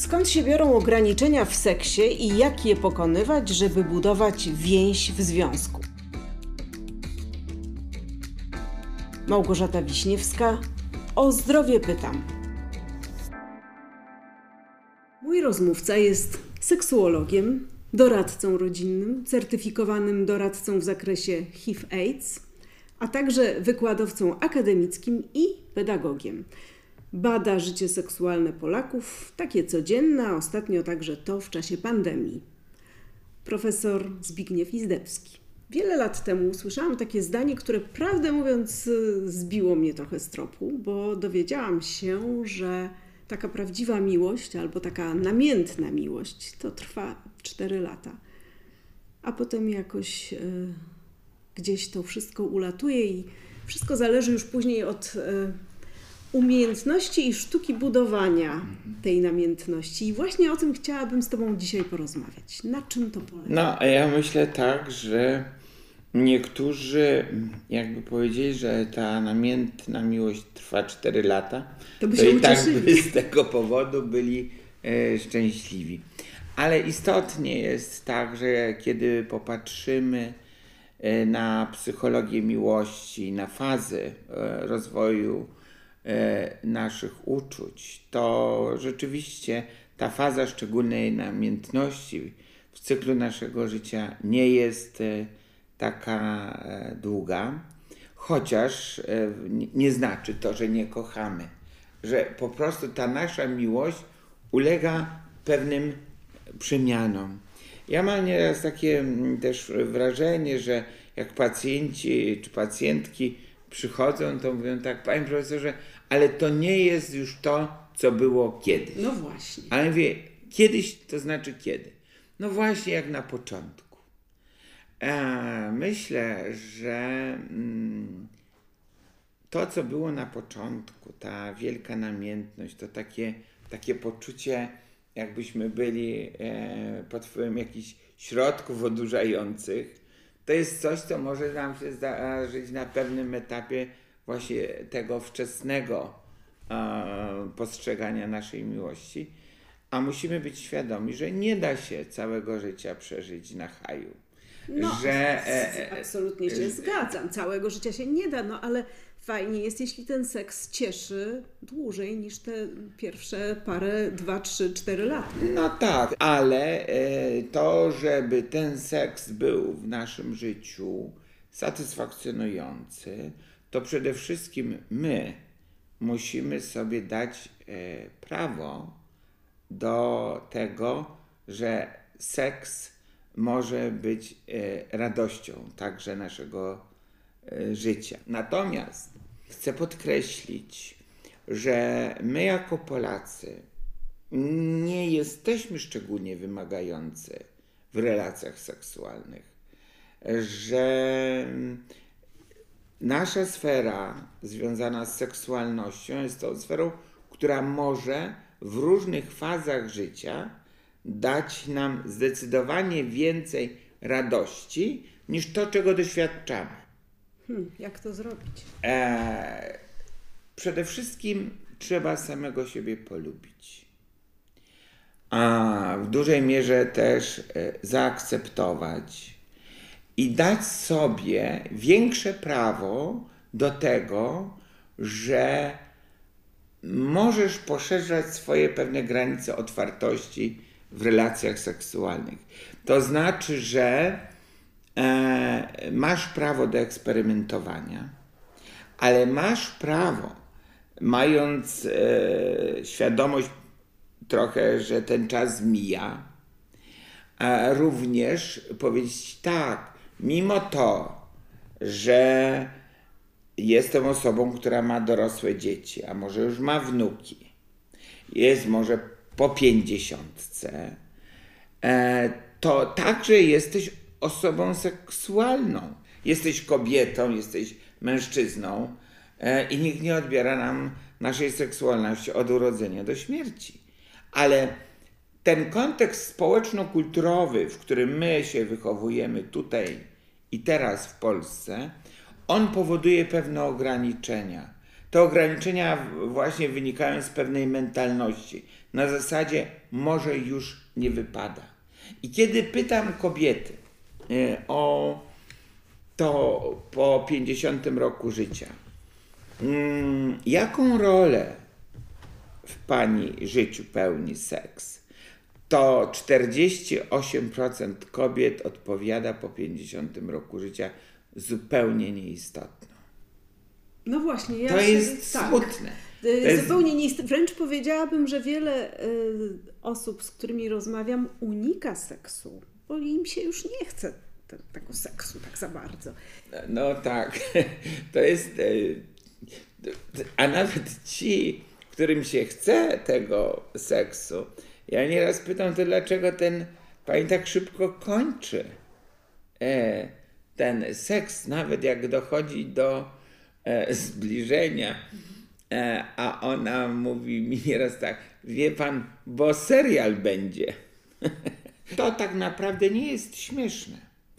Skąd się biorą ograniczenia w seksie i jak je pokonywać, żeby budować więź w związku? Małgorzata Wiśniewska. O zdrowie pytam. Mój rozmówca jest seksuologiem, doradcą rodzinnym, certyfikowanym doradcą w zakresie HIV-AIDS, a także wykładowcą akademickim i pedagogiem. Bada życie seksualne Polaków, takie codzienne, a ostatnio także to w czasie pandemii. Profesor Zbigniew Izdebski. Wiele lat temu usłyszałam takie zdanie, które prawdę mówiąc zbiło mnie trochę z tropu, bo dowiedziałam się, że taka prawdziwa miłość albo taka namiętna miłość to trwa 4 lata. A potem jakoś y, gdzieś to wszystko ulatuje i wszystko zależy już później od y, umiejętności i sztuki budowania tej namiętności. I właśnie o tym chciałabym z Tobą dzisiaj porozmawiać. Na czym to polega? No, a ja myślę tak, że niektórzy jakby powiedzieli, że ta namiętna miłość trwa 4 lata, to, by to i tak by z tego powodu byli e, szczęśliwi. Ale istotnie jest tak, że kiedy popatrzymy e, na psychologię miłości, na fazy e, rozwoju naszych uczuć, to rzeczywiście ta faza szczególnej namiętności w cyklu naszego życia nie jest e, taka e, długa, chociaż e, nie- nie znaczy to, że nie kochamy, że po prostu ta nasza miłość ulega pewnym przemianom. Ja mam nieraz takie mm, też wrażenie, że jak pacjenci czy pacjentki przychodzą, to mówią tak, panie profesorze, ale to nie jest już to, co było kiedyś. No właśnie. Ale mówię, kiedyś to znaczy kiedy? No właśnie jak na początku. E, myślę, że mm, to, co było na początku, ta wielka namiętność, to takie, takie poczucie, jakbyśmy byli e, pod wpływem jakichś środków odurzających, to jest coś, co może nam się zdarzyć na pewnym etapie właśnie tego wczesnego e, postrzegania naszej miłości, a musimy być świadomi, że nie da się całego życia przeżyć na haju. No, że e, e, absolutnie się zgadzam. Całego życia się nie da, no ale fajnie jest, jeśli ten seks cieszy dłużej niż te pierwsze parę, dwa, trzy, cztery lat. No tak, ale e, to, żeby ten seks był w naszym życiu satysfakcjonujący, to przede wszystkim my musimy sobie dać e, prawo do tego, że seks może być e, radością także naszego życia. Natomiast chcę podkreślić, że my jako Polacy nie jesteśmy szczególnie wymagający w relacjach seksualnych, że nasza sfera związana z seksualnością jest tą sferą, która może w różnych fazach życia dać nam zdecydowanie więcej radości niż to, czego doświadczamy. Hmm, jak to zrobić? E, przede wszystkim trzeba samego siebie polubić. A w dużej mierze też e, zaakceptować i dać sobie większe prawo do tego, że możesz poszerzać swoje pewne granice otwartości w relacjach seksualnych. To znaczy, że masz prawo do eksperymentowania, ale masz prawo, mając e, świadomość trochę, że ten czas mija, również powiedzieć tak, mimo to, że jestem osobą, która ma dorosłe dzieci, a może już ma wnuki, jest może po pięćdziesiątce, e, to także jesteś osobą seksualną. Jesteś kobietą, jesteś mężczyzną e, i nikt nie odbiera nam naszej seksualności od urodzenia do śmierci. Ale ten kontekst społeczno-kulturowy, w którym my się wychowujemy tutaj i teraz w Polsce, on powoduje pewne ograniczenia. te ograniczenia właśnie wynikają z pewnej mentalności. Na zasadzie może już nie wypada. I kiedy pytam kobiety o to po 50 roku życia, mm, jaką rolę w pani życiu pełni seks, to 48% kobiet odpowiada po 50 roku życia zupełnie nieistotną. No właśnie, ja To się- jest tak. smutne. Y, To jest- Zupełnie nie ist- Wręcz powiedziałabym, że wiele y, osób, z którymi rozmawiam, unika seksu, bo im się już nie chce te, tego seksu tak za bardzo. No tak, to jest. e, A nawet ci, którym się chce tego seksu, ja nieraz pytam, to dlaczego ten pani tak szybko kończy e, ten seks, nawet jak dochodzi do e, zbliżenia. A ona mówi mi nieraz tak, wie pan, bo serial będzie. To tak naprawdę nie jest śmieszne.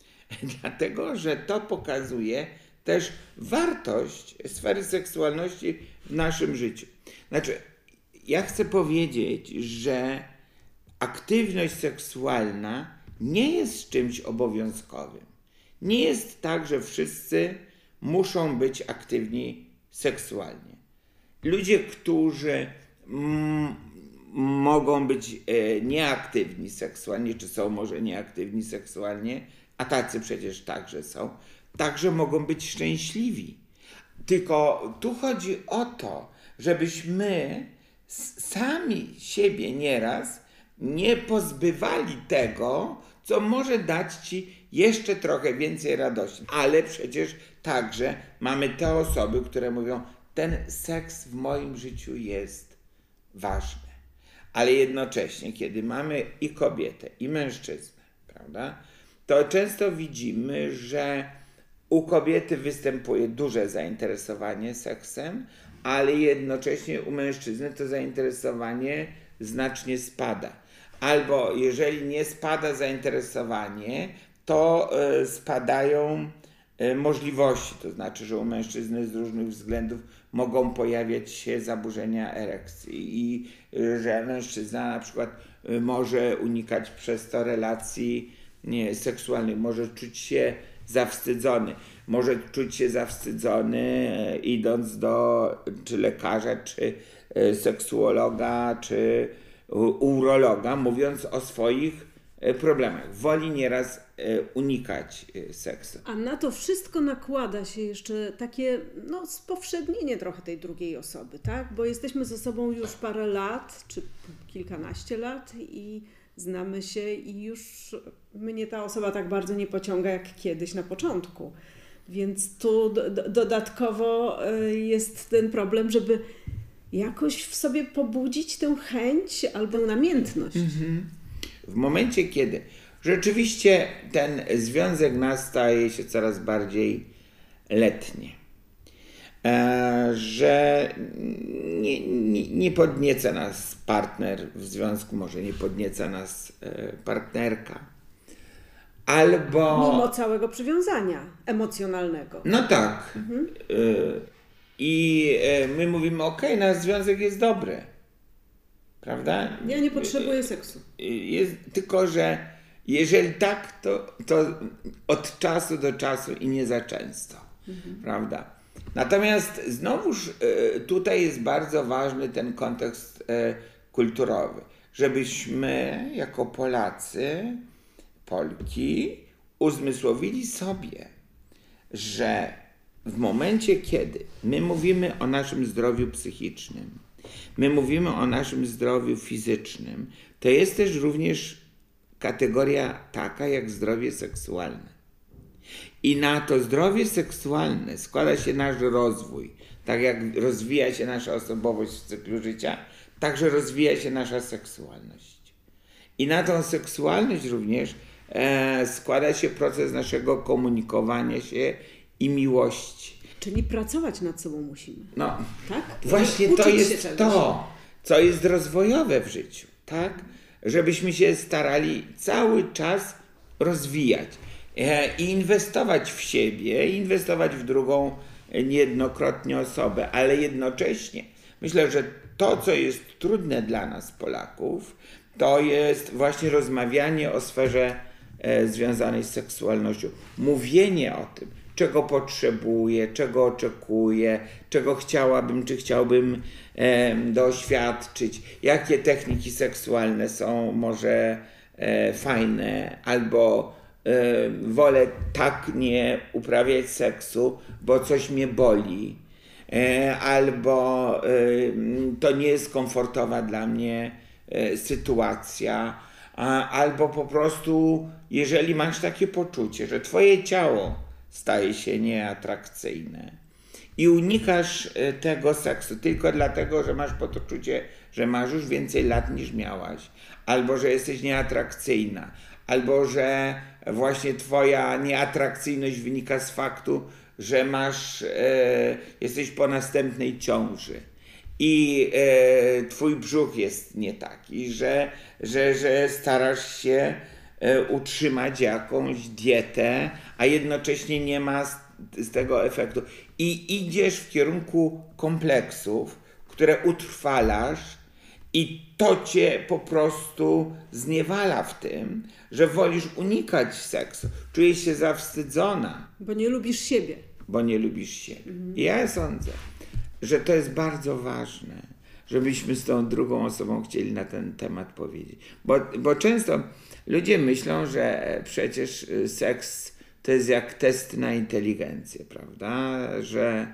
Dlatego, że to pokazuje też wartość sfery seksualności w naszym życiu. Znaczy, ja chcę powiedzieć, że aktywność seksualna nie jest czymś obowiązkowym. Nie jest tak, że wszyscy muszą być aktywni seksualnie. Ludzie, którzy mm, mogą być e, nieaktywni seksualnie, czy są może nieaktywni seksualnie, a tacy przecież także są, także mogą być szczęśliwi. Tylko tu chodzi o to, żebyśmy sami siebie nieraz nie pozbywali tego, co może dać ci jeszcze trochę więcej radości. Ale przecież także mamy te osoby, które mówią, ten seks w moim życiu jest ważny. Ale jednocześnie, kiedy mamy i kobietę, i mężczyznę, prawda, to często widzimy, że u kobiety występuje duże zainteresowanie seksem, ale jednocześnie u mężczyzny to zainteresowanie znacznie spada. Albo jeżeli nie spada zainteresowanie, to e, spadają e, możliwości, to znaczy, że u mężczyzny z różnych względów mogą pojawiać się zaburzenia erekcji i e, że mężczyzna na przykład e, może unikać przez to relacji nie, seksualnych, może czuć się zawstydzony, może czuć się zawstydzony e, idąc do czy lekarza, czy e, seksuologa, czy urologa, mówiąc o swoich e, problemach. Woli nieraz unikać e, seksu. A na to wszystko nakłada się jeszcze takie no, spowszednienie trochę tej drugiej osoby, tak? Bo jesteśmy ze sobą już parę lat, czy kilkanaście lat i znamy się i już mnie ta osoba tak bardzo nie pociąga jak kiedyś na początku. Więc tu do, do, dodatkowo y, jest ten problem, żeby jakoś w sobie pobudzić tę chęć albo namiętność. W momencie, kiedy rzeczywiście ten związek nas staje się coraz bardziej letni, e, że nie, nie, nie podnieca nas partner w związku, może nie podnieca nas e, partnerka, albo... Mimo całego przywiązania emocjonalnego. No tak. Y, I y, my mówimy, okej, nasz związek jest dobry. Prawda? Ja nie potrzebuję seksu. Y, Jest, tylko, że jeżeli tak, to, to od czasu do czasu i nie za często. Prawda? Natomiast znowuż y, tutaj jest bardzo ważny ten kontekst y, kulturowy, żebyśmy jako Polacy, Polki, uzmysłowili sobie, że w momencie, kiedy my mówimy o naszym zdrowiu psychicznym, my mówimy o naszym zdrowiu fizycznym, to jest też również kategoria taka jak zdrowie seksualne. I na to zdrowie seksualne składa się nasz rozwój. Tak jak rozwija się nasza osobowość w cyklu życia, także rozwija się nasza seksualność. I na tą seksualność również e, składa się proces naszego komunikowania się i miłości. Czyli pracować nad sobą musimy. No, Tak? Właśnie Uczyć to jest to, co jest rozwojowe w życiu, tak? Żebyśmy się starali cały czas rozwijać e, i inwestować w siebie, inwestować w drugą niejednokrotnie osobę, ale jednocześnie myślę, że to, co jest trudne dla nas, Polaków, to jest właśnie rozmawianie o sferze e, związanej z seksualnością. Mówienie o tym, czego potrzebuję, czego oczekuję, czego chciałabym, czy chciałbym e, doświadczyć, jakie techniki seksualne są może e, fajne, albo e, wolę tak nie uprawiać seksu, bo coś mnie boli, e, albo e, to nie jest komfortowa dla mnie e, sytuacja, a, albo po prostu, jeżeli masz takie poczucie, że twoje ciało staje się nieatrakcyjne. I unikasz e, tego seksu tylko dlatego, że masz poczucie, że masz już więcej lat niż miałaś, albo że jesteś nieatrakcyjna, albo że właśnie twoja nieatrakcyjność wynika z faktu, że masz, e, jesteś po następnej ciąży. I e, twój brzuch jest nie taki, że, że, że starasz się utrzymać jakąś dietę, a jednocześnie nie ma z, tego efektu. I idziesz w kierunku kompleksów, które utrwalasz, i to cię po prostu zniewala w tym, że wolisz unikać seksu. Czujesz się zawstydzona, Bo nie lubisz siebie. bo nie lubisz siebie. I ja sądzę, że to jest bardzo ważne, żebyśmy z tą drugą osobą chcieli na ten temat powiedzieć. Bo, bo często ludzie myślą, że przecież y, seks to jest jak test na inteligencję, prawda? Że,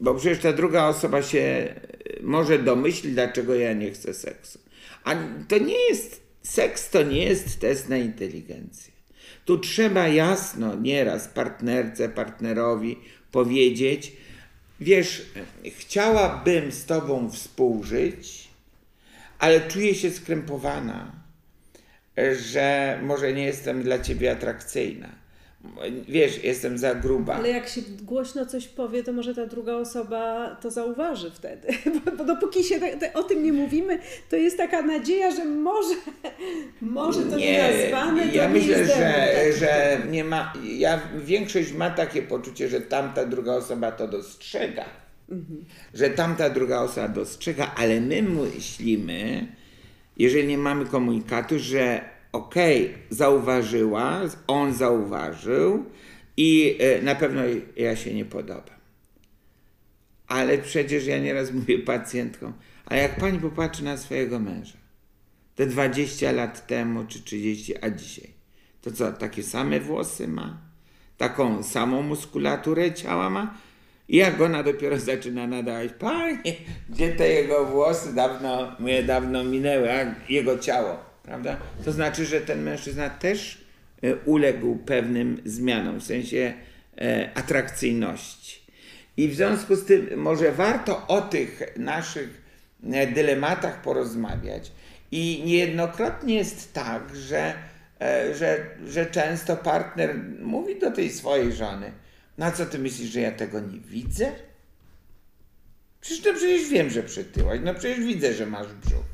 bo przecież ta druga osoba się y, może domyślić, dlaczego ja nie chcę seksu. A to nie jest, seks to nie jest test na inteligencję. Tu trzeba jasno nieraz partnerce, partnerowi powiedzieć, wiesz, chciałabym z tobą współżyć, ale czuję się skrępowana, że może nie jestem dla ciebie atrakcyjna. Wiesz, jestem za gruba. Ale jak się głośno coś powie, to może ta druga osoba to zauważy wtedy. Bo, bo dopóki się te, te, o tym nie mówimy, to jest taka nadzieja, że może, może to nienazwane to ja nie myślę, że, demon. że nie ma. Ja, większość ma takie poczucie, że tamta druga osoba to dostrzega. Że tamta druga osoba dostrzega, ale my myślimy, jeżeli nie mamy komunikatu, że okej, zauważyła, on zauważył i e, na pewno ja się nie podobam. Ale przecież ja nieraz mówię pacjentkom, a jak pani popatrzy na swojego męża, te 20 lat temu czy 30, a dzisiaj, to co, takie same włosy ma? Taką samą muskulaturę ciała ma? I jak ona dopiero zaczyna nadawać, panie, gdzie te jego włosy dawno, moje dawno minęły, a jego ciało, prawda? To znaczy, że ten mężczyzna też e, uległ pewnym zmianom, w sensie e, atrakcyjności. I w związku z tym może warto o tych naszych e, dylematach porozmawiać. I niejednokrotnie jest tak, że, e, że, że często partner mówi do tej swojej żony, na co ty myślisz, że ja tego nie widzę? Przecież no przecież wiem, że przytyłaś, no przecież widzę, że masz brzuch,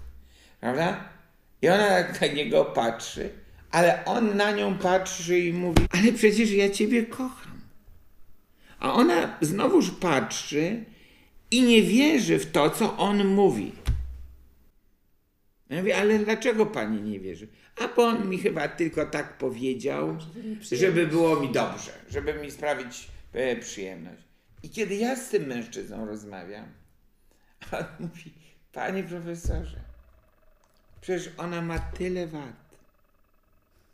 prawda? I ona tak na niego patrzy, ale on na nią patrzy i mówi, ale przecież ja ciebie kocham. A ona znowuż patrzy i nie wierzy w to, co on mówi. Ja mówię, ale dlaczego pani nie wierzy? A bo on mi chyba tylko tak powiedział, żeby było mi dobrze, żeby mi sprawić e, przyjemność. I kiedy ja z tym mężczyzną rozmawiam, on mówi, panie profesorze, przecież ona ma tyle wad.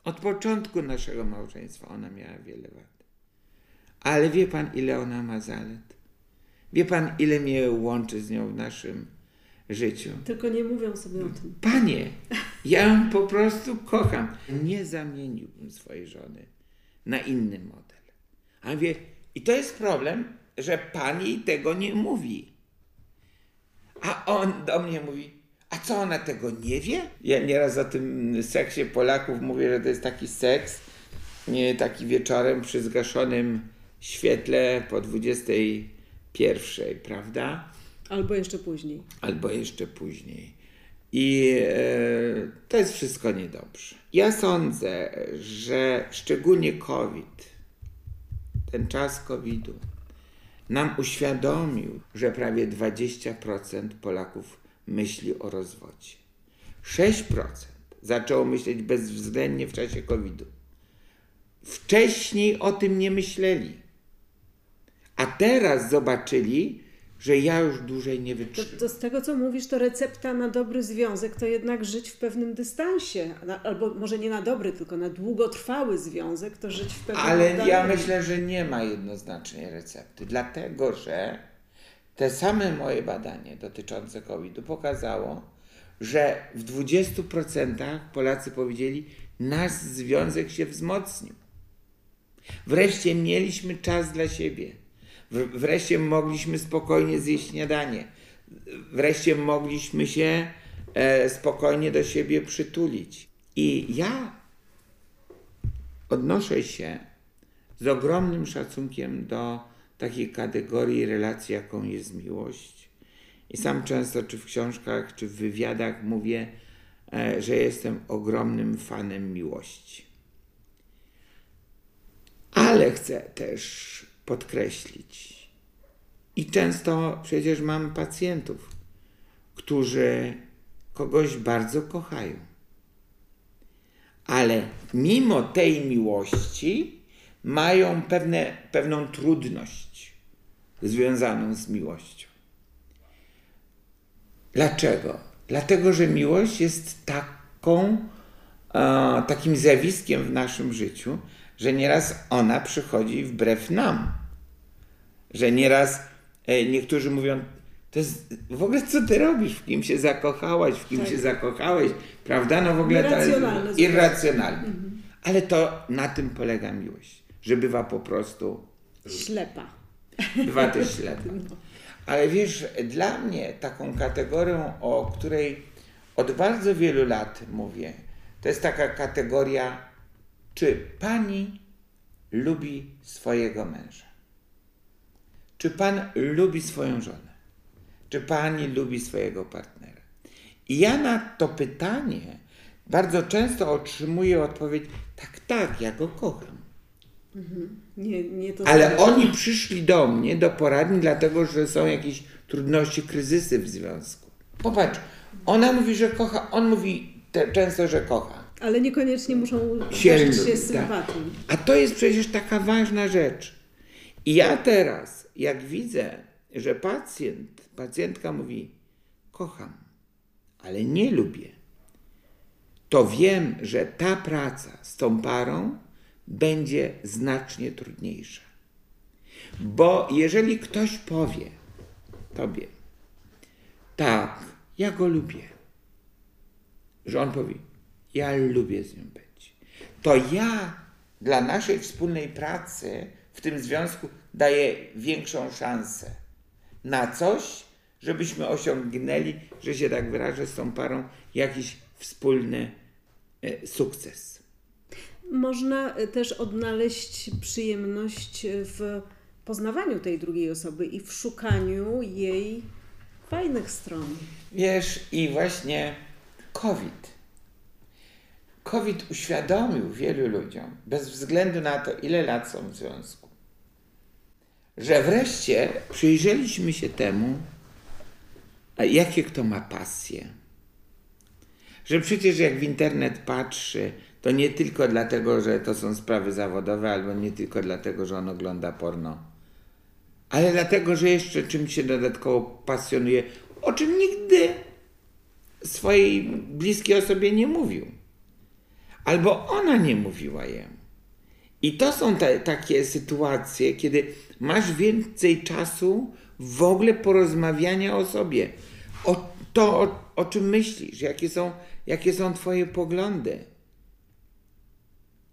Od początku naszego małżeństwa ona miała wiele wad. Ale wie pan, ile ona ma zalet? Wie pan, ile mnie łączy z nią w naszym życiu? Tylko nie mówią sobie o tym. Panie, ja ją po prostu kocham. Nie zamieniłbym swojej żony na inny model. A wie, i to jest problem, że pani tego nie mówi. A on do mnie mówi, a co ona tego nie wie? Ja nieraz o tym seksie Polaków mówię, że to jest taki seks, nie taki wieczorem przy zgaszonym świetle po 21, prawda? Albo jeszcze później. albo jeszcze później. I e, to jest wszystko niedobrze. Ja sądzę, że szczególnie COVID, ten czas COVID-u, nam uświadomił, że prawie 20% Polaków myśli o rozwodzie. 6% zaczęło myśleć bezwzględnie w czasie COVID-u. Wcześniej o tym nie myśleli. A teraz zobaczyli, że ja już dłużej nie To, wytrzymam. to z tego, co mówisz, to recepta na dobry związek to jednak żyć w pewnym dystansie. Albo może nie na dobry, tylko na długotrwały związek to żyć w pewnym Ale ja myślę, że nie ma jednoznacznej recepty, dlatego że te same moje badanie dotyczące COVID-u pokazało, że w 20% Polacy powiedzieli, nasz związek się wzmocnił. Wreszcie mieliśmy czas dla siebie. Wreszcie mogliśmy spokojnie zjeść śniadanie. Wreszcie mogliśmy się e, spokojnie do siebie przytulić. I ja odnoszę się z ogromnym szacunkiem do takiej kategorii relacji, jaką jest miłość. I sam często, czy w książkach, czy w wywiadach mówię, e, że jestem ogromnym fanem miłości. Ale chcę też podkreślić, i często przecież mam pacjentów, którzy kogoś bardzo kochają ale mimo tej miłości mają pewne, pewną trudność związaną z miłością. Dlaczego? Dlatego, że miłość jest taką, e, takim zjawiskiem w naszym życiu, że nieraz ona przychodzi wbrew nam. Że nieraz e, niektórzy mówią, to jest w ogóle co ty robisz, w kim się zakochałaś, w kim Tak. się zakochałeś, prawda? No w ogóle to jest Irracjonalne irracjonalne. Ale to na tym polega miłość, że bywa po prostu Ślepa. Bywa też ślepa. Ale wiesz, dla mnie taką kategorią, o której od bardzo wielu lat mówię, to jest taka kategoria, czy pani lubi swojego męża? Czy pan lubi swoją żonę? Czy pani lubi swojego partnera? I ja na to pytanie bardzo często otrzymuję odpowiedź: tak, tak, ja go kocham. Nie, nie to Ale samo. oni przyszli do mnie, do poradni, dlatego że są jakieś trudności, kryzysy w związku. Popatrz, ona mówi, że kocha, on mówi te, często, że kocha. Ale niekoniecznie muszą Się lubi, się tak. sympatią. A to jest przecież taka ważna rzecz. I ja teraz, jak widzę, że pacjent, pacjentka mówi, kocham, ale nie lubię, to wiem, że ta praca z tą parą będzie znacznie trudniejsza. Bo jeżeli ktoś powie tobie, tak, ja go lubię, że on powie, ja lubię z nią być, to ja dla naszej wspólnej pracy w tym związku daję większą szansę na coś, żebyśmy osiągnęli, że się tak wyrażę, z tą parą jakiś wspólny e, sukces. Można y, też odnaleźć przyjemność y, w poznawaniu tej drugiej osoby i w szukaniu jej fajnych stron. Wiesz, i właśnie COVID. COVID uświadomił wielu ludziom, bez względu na to, ile lat są w związku, że wreszcie przyjrzeliśmy się temu, jakie kto ma pasje. Że przecież jak w internet patrzy, to nie tylko dlatego, że to są sprawy zawodowe, albo nie tylko dlatego, że on ogląda porno, ale dlatego, że jeszcze czymś się dodatkowo pasjonuje, o czym nigdy swojej bliskiej osobie nie mówił. Albo ona nie mówiła jemu. I to są te, takie sytuacje, kiedy masz więcej czasu w ogóle porozmawiania o sobie. O to, o, o czym myślisz, jakie są, jakie są twoje poglądy.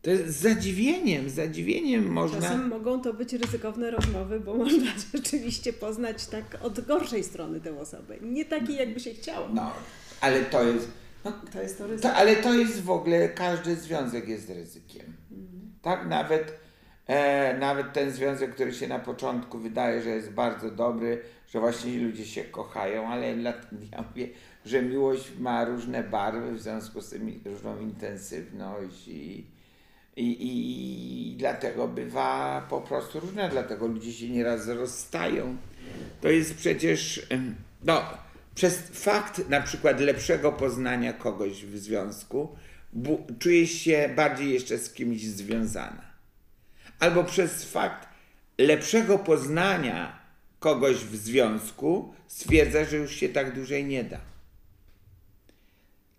To jest z zadziwieniem, z zadziwieniem można... Czasem mogą to być ryzykowne rozmowy, bo można rzeczywiście poznać tak od gorszej strony tę osobę. Nie takiej, jakby się chciało. No, ale to jest... No, To jest to ryzyko. To, ale to jest w ogóle, każdy związek jest ryzykiem. Tak, nawet, e, nawet ten związek, który się na początku wydaje, że jest bardzo dobry, że właśnie ludzie się kochają, ale ja mówię, że miłość ma różne barwy, w związku z tym różną intensywność i I, i, I dlatego bywa po prostu różne, dlatego ludzie się nieraz rozstają. To jest przecież, no, przez fakt na przykład lepszego poznania kogoś w związku, bu, czujesz się bardziej jeszcze z kimś związana. Albo przez fakt lepszego poznania kogoś w związku stwierdza, że już się tak dłużej nie da.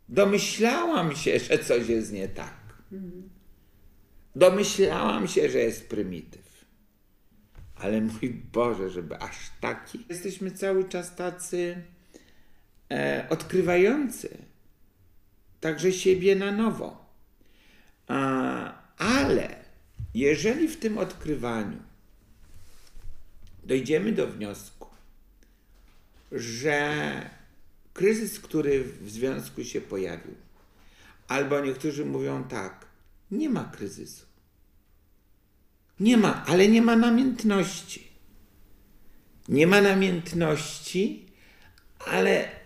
Domyślałam się, że coś jest nie tak. Domyślałam się, że jest prymityw. Ale mój Boże, żeby aż taki. Jesteśmy cały czas tacy e, odkrywający. Także siebie na nowo. A, ale jeżeli w tym odkrywaniu dojdziemy do wniosku, że kryzys, który w związku się pojawił, albo niektórzy mówią tak, nie ma kryzysu. Nie ma, ale nie ma namiętności. Nie ma namiętności, ale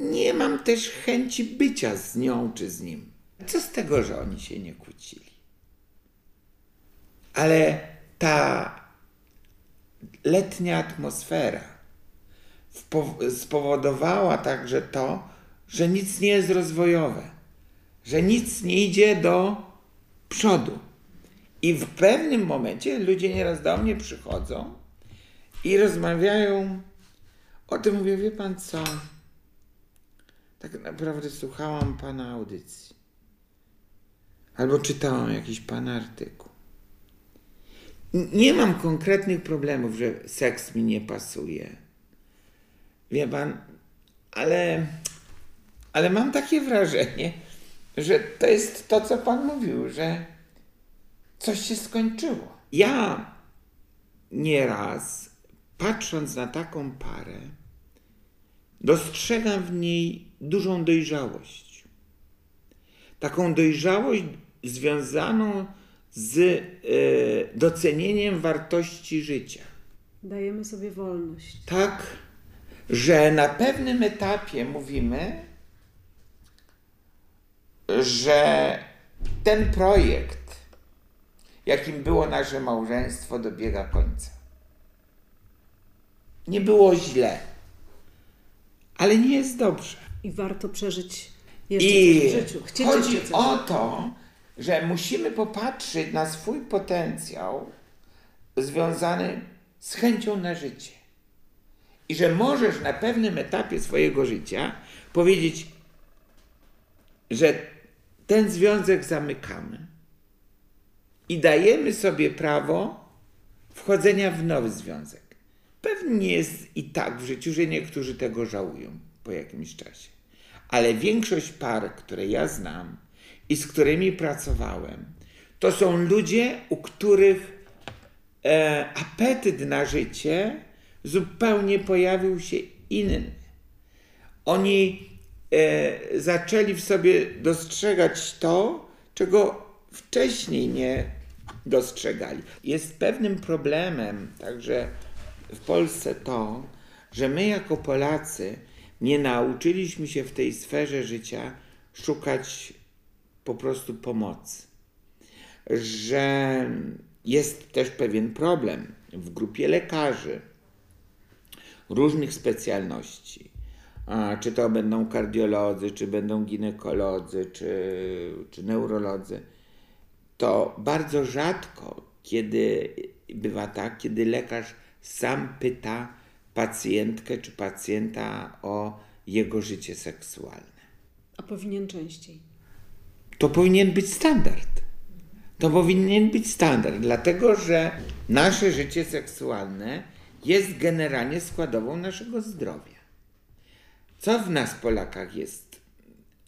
nie mam też chęci bycia z nią czy z nim. Co z tego, że oni się nie kłócili? Ale ta letnia atmosfera spowodowała także to, że nic nie jest rozwojowe, że nic nie idzie do przodu. I w pewnym momencie ludzie nieraz do mnie przychodzą i rozmawiają o tym. Mówię, wie pan co? Tak naprawdę słuchałam pana audycji. Albo czytałam jakiś pana artykuł. Nie mam konkretnych problemów, że seks mi nie pasuje. Wie pan, ale, ale mam takie wrażenie, że to jest to, co pan mówił, że coś się skończyło. Ja nieraz, patrząc na taką parę, dostrzegam w niej dużą dojrzałość. Taką dojrzałość związaną z e, docenieniem wartości życia. Dajemy sobie wolność. Tak, że na pewnym etapie mówimy, że ten projekt, jakim było nasze małżeństwo, dobiega końca. Nie było źle, ale nie jest dobrze. I warto przeżyć jeszcze I coś w życiu. Chcieć chodzi coś. o to, że musimy popatrzeć na swój potencjał związany z chęcią na życie. I że możesz na pewnym etapie swojego życia powiedzieć, że ten związek zamykamy i dajemy sobie prawo wchodzenia w nowy związek. Pewnie jest i tak w życiu, że niektórzy tego żałują po jakimś czasie. Ale większość par, które ja znam i z którymi pracowałem, to są ludzie, u których e, apetyt na życie zupełnie pojawił się inny. Oni e, zaczęli w sobie dostrzegać to, czego wcześniej nie dostrzegali. Jest pewnym problemem także w Polsce to, że my jako Polacy nie nauczyliśmy się w tej sferze życia szukać po prostu pomocy. Że jest też pewien problem w grupie lekarzy różnych specjalności. A, czy to będą kardiolodzy, czy będą ginekolodzy, czy, czy neurolodzy. To bardzo rzadko, kiedy bywa tak, kiedy lekarz sam pyta pacjentkę czy pacjenta o jego życie seksualne. A powinien częściej. To powinien być standard. To powinien być standard, dlatego że nasze życie seksualne jest generalnie składową naszego zdrowia. Co w nas, Polakach, jest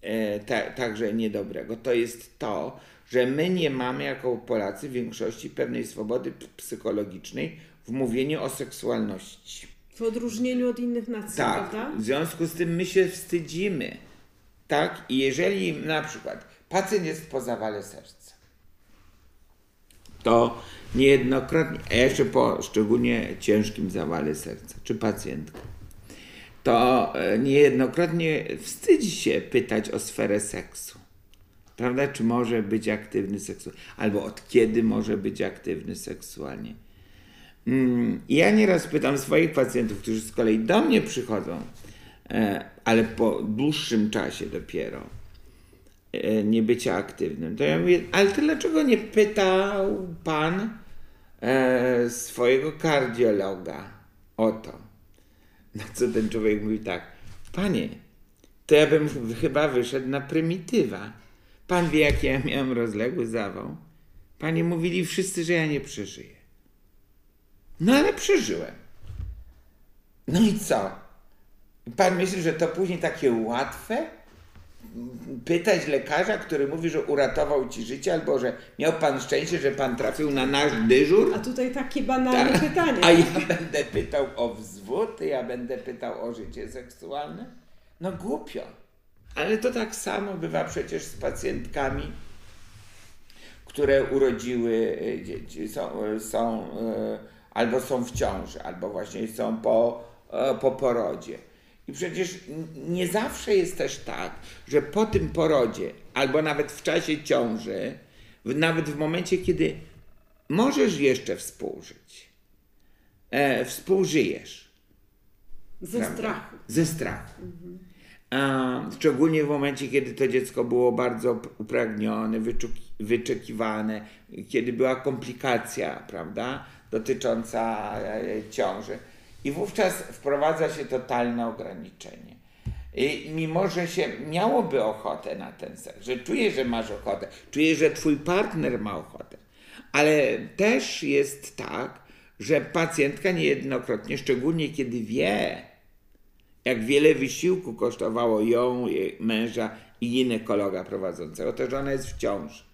e, ta, także niedobrego? To jest to, że my nie mamy jako Polacy w większości pewnej swobody psychologicznej w mówieniu o seksualności. W odróżnieniu od innych nacji, Tak, prawda? w związku z tym my się wstydzimy. Tak, i jeżeli na przykład pacjent jest po zawale serca, to niejednokrotnie, a jeszcze po szczególnie ciężkim zawale serca, czy pacjentka, to e, niejednokrotnie wstydzi się pytać o sferę seksu. Prawda? Czy może być aktywny seksualnie? Albo od kiedy może być aktywny seksualnie? Mm, Ja nieraz pytam swoich pacjentów, którzy z kolei do mnie przychodzą, e, ale po dłuższym czasie dopiero, e, nie bycia aktywnym, to ja mówię, ale to dlaczego nie pytał pan e, swojego kardiologa o to? Na co ten człowiek mówi tak, panie, to ja bym ch- chyba wyszedł na prymitywa. Pan wie, jaki ja miałem rozległy zawał. Panie mówili wszyscy, że ja nie przeżyję. No ale przeżyłem. No i co? Pan myśli, że to później takie łatwe? Pytać lekarza, który mówi, że uratował ci życie, albo że miał pan szczęście, że pan trafił na nasz dyżur? A tutaj takie banalne pytanie. A ja będę pytał o wzwód, ja będę pytał o życie seksualne? No głupio. Ale to tak samo bywa przecież z pacjentkami, które urodziły e, dzieci, są, e, są e, albo są w ciąży, albo właśnie są po, e, po porodzie. I przecież nie zawsze jest też tak, że po tym porodzie, albo nawet w czasie ciąży, nawet w momencie, kiedy możesz jeszcze współżyć, e, współżyjesz. Ze prawda? strachu. Ze strachu. A, szczególnie w momencie, kiedy to dziecko było bardzo upragnione, wyczekiwane, kiedy była komplikacja, prawda, dotycząca e, ciąży. I wówczas wprowadza się totalne ograniczenie. I mimo, że się miałoby ochotę na ten seks, że czujesz, że masz ochotę, czujesz, że twój partner ma ochotę, ale też jest tak, że pacjentka niejednokrotnie, szczególnie kiedy wie, jak wiele wysiłku kosztowało ją, jej męża i ginekologa prowadzącego, to że ona jest w ciąży.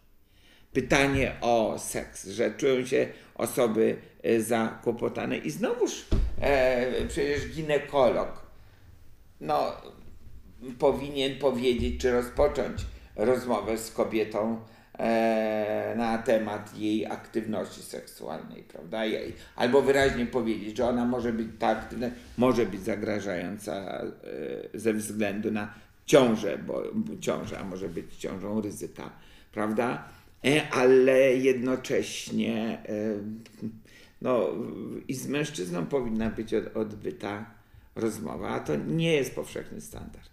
Pytanie o seks, że czują się osoby e, zakłopotane i znowuż e, przecież ginekolog no, powinien powiedzieć, czy rozpocząć rozmowę z kobietą e, na temat jej aktywności seksualnej, prawda? Jej, albo wyraźnie powiedzieć, że ona może być tak aktywna, może być zagrażająca e, ze względu na ciążę, bo ciąża może być ciążą ryzyka, prawda? E, ale jednocześnie e, no, i z mężczyzną powinna być od, odbyta rozmowa, a to nie jest powszechny standard.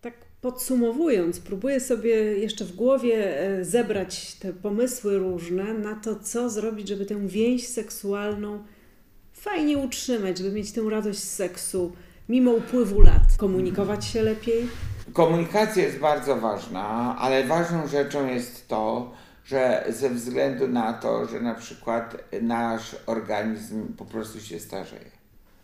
Tak podsumowując, próbuję sobie jeszcze w głowie e, zebrać te pomysły różne na to, co zrobić, żeby tę więź seksualną fajnie utrzymać, żeby mieć tę radość z seksu mimo upływu lat. Komunikować się lepiej. Komunikacja jest bardzo ważna, ale ważną rzeczą jest to, że ze względu na to, że na przykład nasz organizm po prostu się starzeje.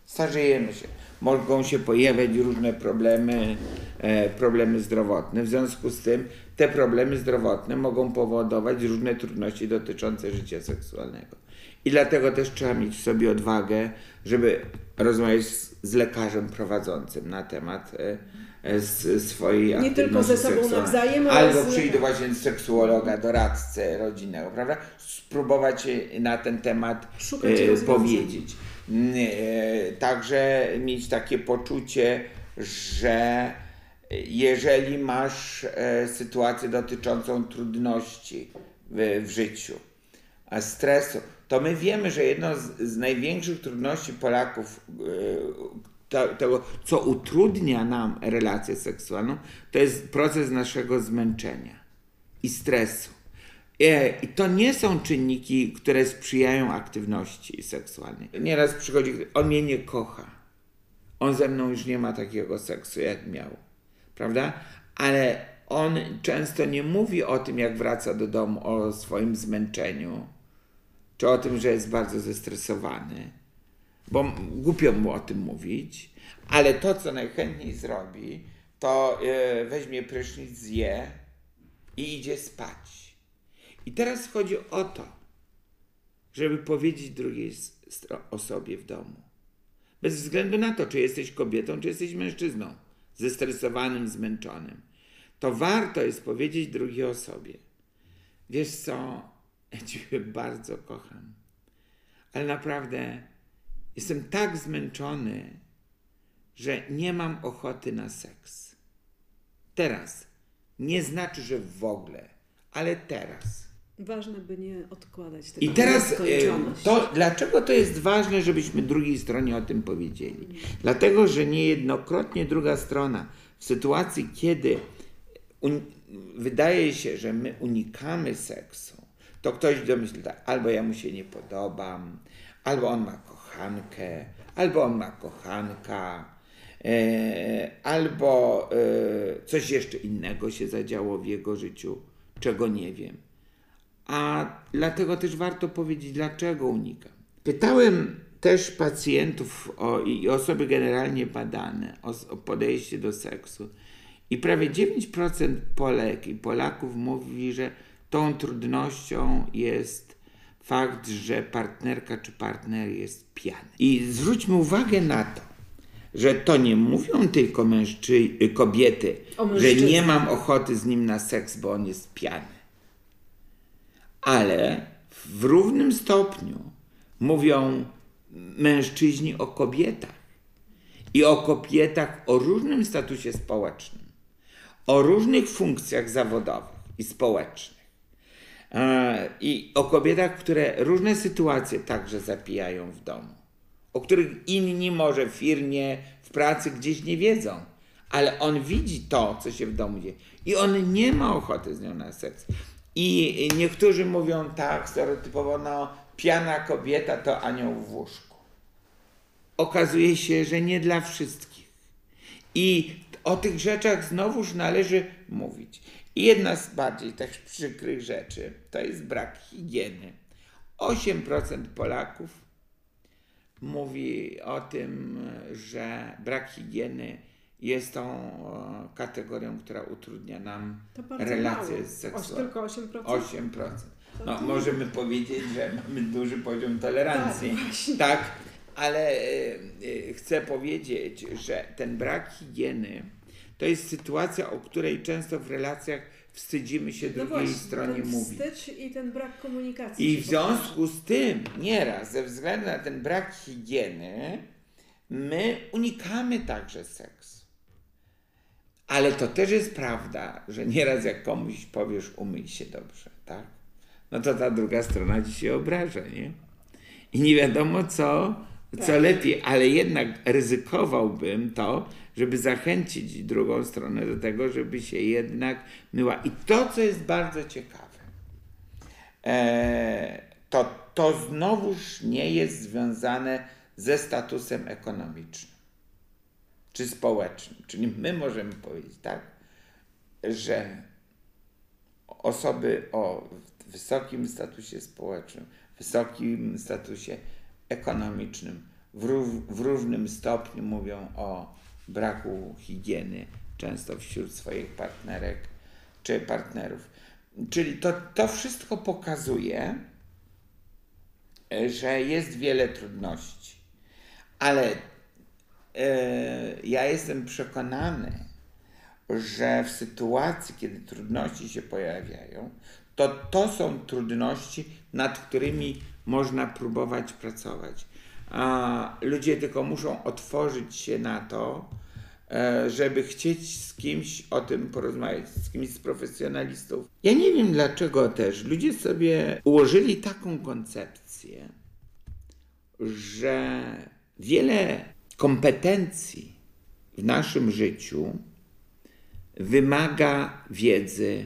Starzejemy się. Mogą się pojawiać różne problemy, e, problemy zdrowotne. W związku z tym te problemy zdrowotne mogą powodować różne trudności dotyczące życia seksualnego. I dlatego też trzeba mieć w sobie odwagę, żeby rozmawiać z, z lekarzem prowadzącym na temat e, z, swojej Nie tylko ze sobą seksualnej. nawzajem, ale Albo z przyjdę lekarzem. właśnie seksuologa, doradcę rodzinnego, prawda? Spróbować e, na ten temat e, powiedzieć. Mm, e, Także mieć takie poczucie, że jeżeli masz e, sytuację dotyczącą trudności w, w życiu, a stresu, to my wiemy, że jedną z, z największych trudności Polaków, e, to, tego, co utrudnia nam relację seksualną, to jest proces naszego zmęczenia i stresu. E, I to nie są czynniki, które sprzyjają aktywności seksualnej. Nieraz przychodzi, on mnie nie kocha. On ze mną już nie ma takiego seksu, jak miał. Prawda? Ale on często nie mówi o tym, jak wraca do domu, o swoim zmęczeniu, czy o tym, że jest bardzo zestresowany, bo głupio mu o tym mówić, ale to, co najchętniej zrobi, to e, weźmie prysznic, zje i idzie spać. I teraz chodzi o to, żeby powiedzieć drugiej osobie w domu. Bez względu na to, czy jesteś kobietą, czy jesteś mężczyzną, zestresowanym, zmęczonym, to warto jest powiedzieć drugiej osobie: Wiesz co, ja Ciebie bardzo kocham, ale naprawdę jestem tak zmęczony, że nie mam ochoty na seks. Teraz nie znaczy, że w ogóle, ale teraz. Ważne, by nie odkładać tego I teraz e, to, dlaczego to jest ważne, żebyśmy drugiej stronie o tym powiedzieli? Dlatego, że niejednokrotnie druga strona w sytuacji, kiedy wydaje się, że my unikamy seksu, to ktoś domyśli tak, albo ja mu się nie podobam, albo on ma kochankę, albo on ma kochanka, e, albo e, coś jeszcze innego się zadziało w jego życiu, czego nie wiem. A dlatego też warto powiedzieć, dlaczego unikam. Pytałem też pacjentów o, i osoby generalnie badane o, o podejście do seksu. I prawie 9% Polek i Polaków mówi, że tą trudnością jest fakt, że partnerka czy partner jest pijany. I zwróćmy uwagę na to, że to nie mówią tylko mężczy- kobiety, O że nie mam ochoty z nim na seks, bo on jest pijany ale w równym stopniu mówią mężczyźni o kobietach i o kobietach o różnym statusie społecznym, o różnych funkcjach zawodowych i społecznych. E, I o kobietach, które różne sytuacje także zapijają w domu, o których inni może w firmie, w pracy gdzieś nie wiedzą, ale on widzi to, co się w domu dzieje i on nie ma ochoty z nią na seks. I niektórzy mówią tak stereotypowo, no piana kobieta to anioł w łóżku. Okazuje się, że nie dla wszystkich. I o tych rzeczach znowuż należy mówić. I jedna z bardziej też przykrych rzeczy to jest brak higieny. 8% Polaków mówi o tym, że brak higieny jest tą kategorią, która utrudnia nam relacje mało. seksualne. Oś, tylko 8%? 8%. No, możemy powiedzieć, że mamy duży poziom tolerancji. Tak. Tak, ale e, e, chcę powiedzieć, że ten brak higieny to jest sytuacja, o której często w relacjach wstydzimy się No drugiej właśnie, stronie ten mówić. wstyd i ten brak komunikacji. I w związku z tym, nieraz ze względu na ten brak higieny, my unikamy także seksu. Ale to też jest prawda, że nieraz jak komuś powiesz, umyj się dobrze, tak? No to ta druga strona ci się obraża, nie? I nie wiadomo co, co Tak. lepiej, ale jednak ryzykowałbym to, żeby zachęcić drugą stronę do tego, żeby się jednak myła. I to, co jest bardzo ciekawe, e, to, to znowuż nie jest związane ze statusem ekonomicznym czy społecznym. Czyli my możemy powiedzieć tak, że osoby o wysokim statusie społecznym, wysokim statusie ekonomicznym w, ró- w różnym stopniu mówią o braku higieny, często wśród swoich partnerek czy partnerów. Czyli to, to wszystko pokazuje, że jest wiele trudności. Ale e, ja jestem przekonany, że w sytuacji, kiedy trudności się pojawiają, to to są trudności, nad którymi można próbować pracować. A ludzie tylko muszą otworzyć się na to, e, żeby chcieć z kimś o tym porozmawiać, z kimś z profesjonalistów. Ja nie wiem dlaczego też ludzie sobie ułożyli taką koncepcję, że wiele kompetencji w naszym życiu wymaga wiedzy,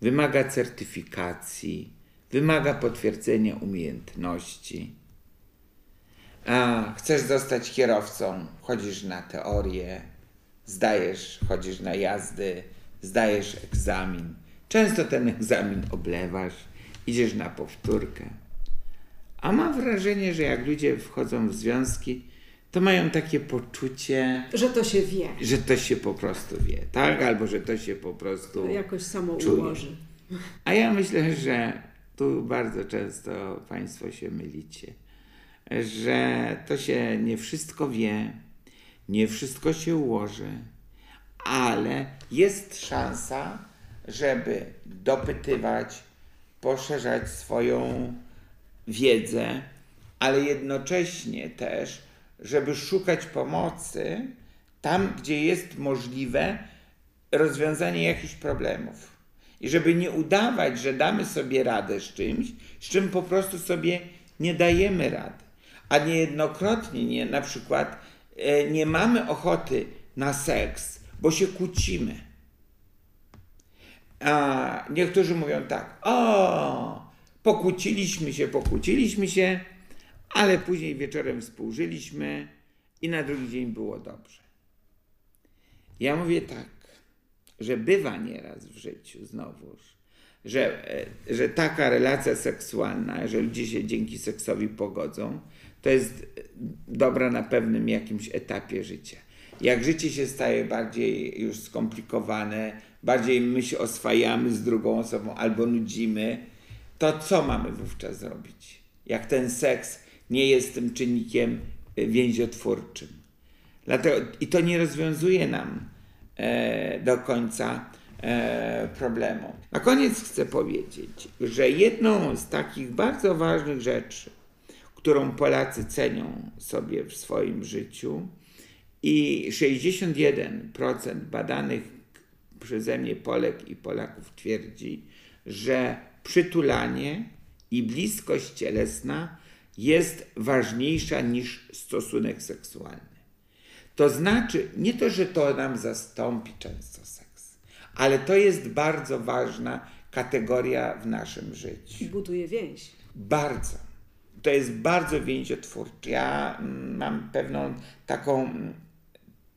wymaga certyfikacji, wymaga potwierdzenia umiejętności. A chcesz zostać kierowcą, chodzisz na teorię, zdajesz, chodzisz na jazdy, zdajesz egzamin. Często ten egzamin oblewasz, idziesz na powtórkę. A mam wrażenie, że jak ludzie wchodzą w związki, to mają takie poczucie, Że to się wie. że to się po prostu wie, tak? Albo że to się po prostu. Jakoś samo Czuję. ułoży. A ja myślę, że tu bardzo często Państwo się mylicie, że to się nie wszystko wie, nie wszystko się ułoży, ale jest szansa, żeby dopytywać, poszerzać swoją wiedzę, ale jednocześnie też, żeby szukać pomocy tam, gdzie jest możliwe rozwiązanie jakichś problemów. I żeby nie udawać, że damy sobie radę z czymś, z czym po prostu sobie nie dajemy rady. A niejednokrotnie nie, na przykład e, nie mamy ochoty na seks, bo się kłócimy. A niektórzy mówią tak, o, pokłóciliśmy się, pokłóciliśmy się, ale później wieczorem współżyliśmy i na drugi dzień było dobrze. Ja mówię tak, że bywa nieraz w życiu znowuż, że, e, że taka relacja seksualna, że ludzie się dzięki seksowi pogodzą, to jest dobra na pewnym jakimś etapie życia. Jak życie się staje bardziej już skomplikowane, bardziej my się oswajamy z drugą osobą albo nudzimy, to co mamy wówczas zrobić? Jak ten seks nie jest tym czynnikiem e, więziotwórczym. Dlatego, I to nie rozwiązuje nam e, do końca e, problemu. Na koniec chcę powiedzieć, że jedną z takich bardzo ważnych rzeczy, którą Polacy cenią sobie w swoim życiu i 61% badanych przeze mnie Polek i Polaków twierdzi, że przytulanie i bliskość cielesna jest ważniejsza niż stosunek seksualny. To znaczy, nie to, że to nam zastąpi często seks, ale to jest bardzo ważna kategoria w naszym życiu. I buduje więź. Bardzo. To jest bardzo więziotwórcze. Ja mm, mam pewną taką mm,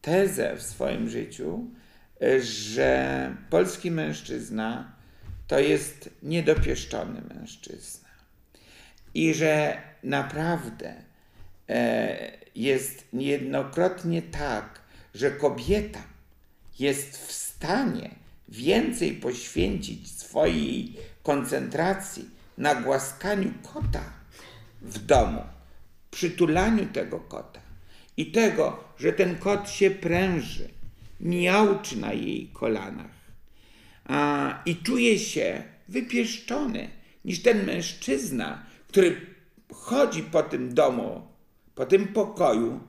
tezę w swoim życiu, że polski mężczyzna to jest niedopieszczony mężczyzna. I że naprawdę e, jest niejednokrotnie tak, że kobieta jest w stanie więcej poświęcić swojej koncentracji na głaskaniu kota w domu, przytulaniu tego kota i tego, że ten kot się pręży, miałczy na jej kolanach a, i czuje się wypieszczony niż ten mężczyzna, który chodzi po tym domu, po tym pokoju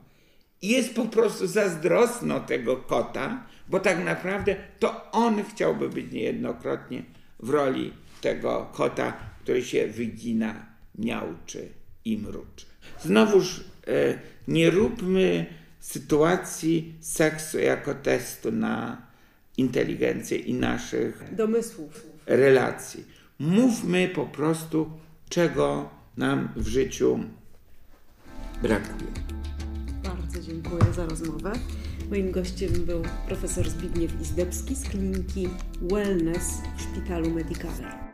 i jest po prostu zazdrosny o tego kota, bo tak naprawdę to on chciałby być niejednokrotnie w roli tego kota, który się wygina, miałczy i mruczy. Znowuż e, nie róbmy sytuacji seksu jako testu na inteligencję i naszych Domysłów. relacji. Mówmy po prostu, czego nam w życiu brakuje. Bardzo dziękuję za rozmowę. Moim gościem był profesor Zbigniew Izdebski z kliniki Wellness w Szpitalu Medicare.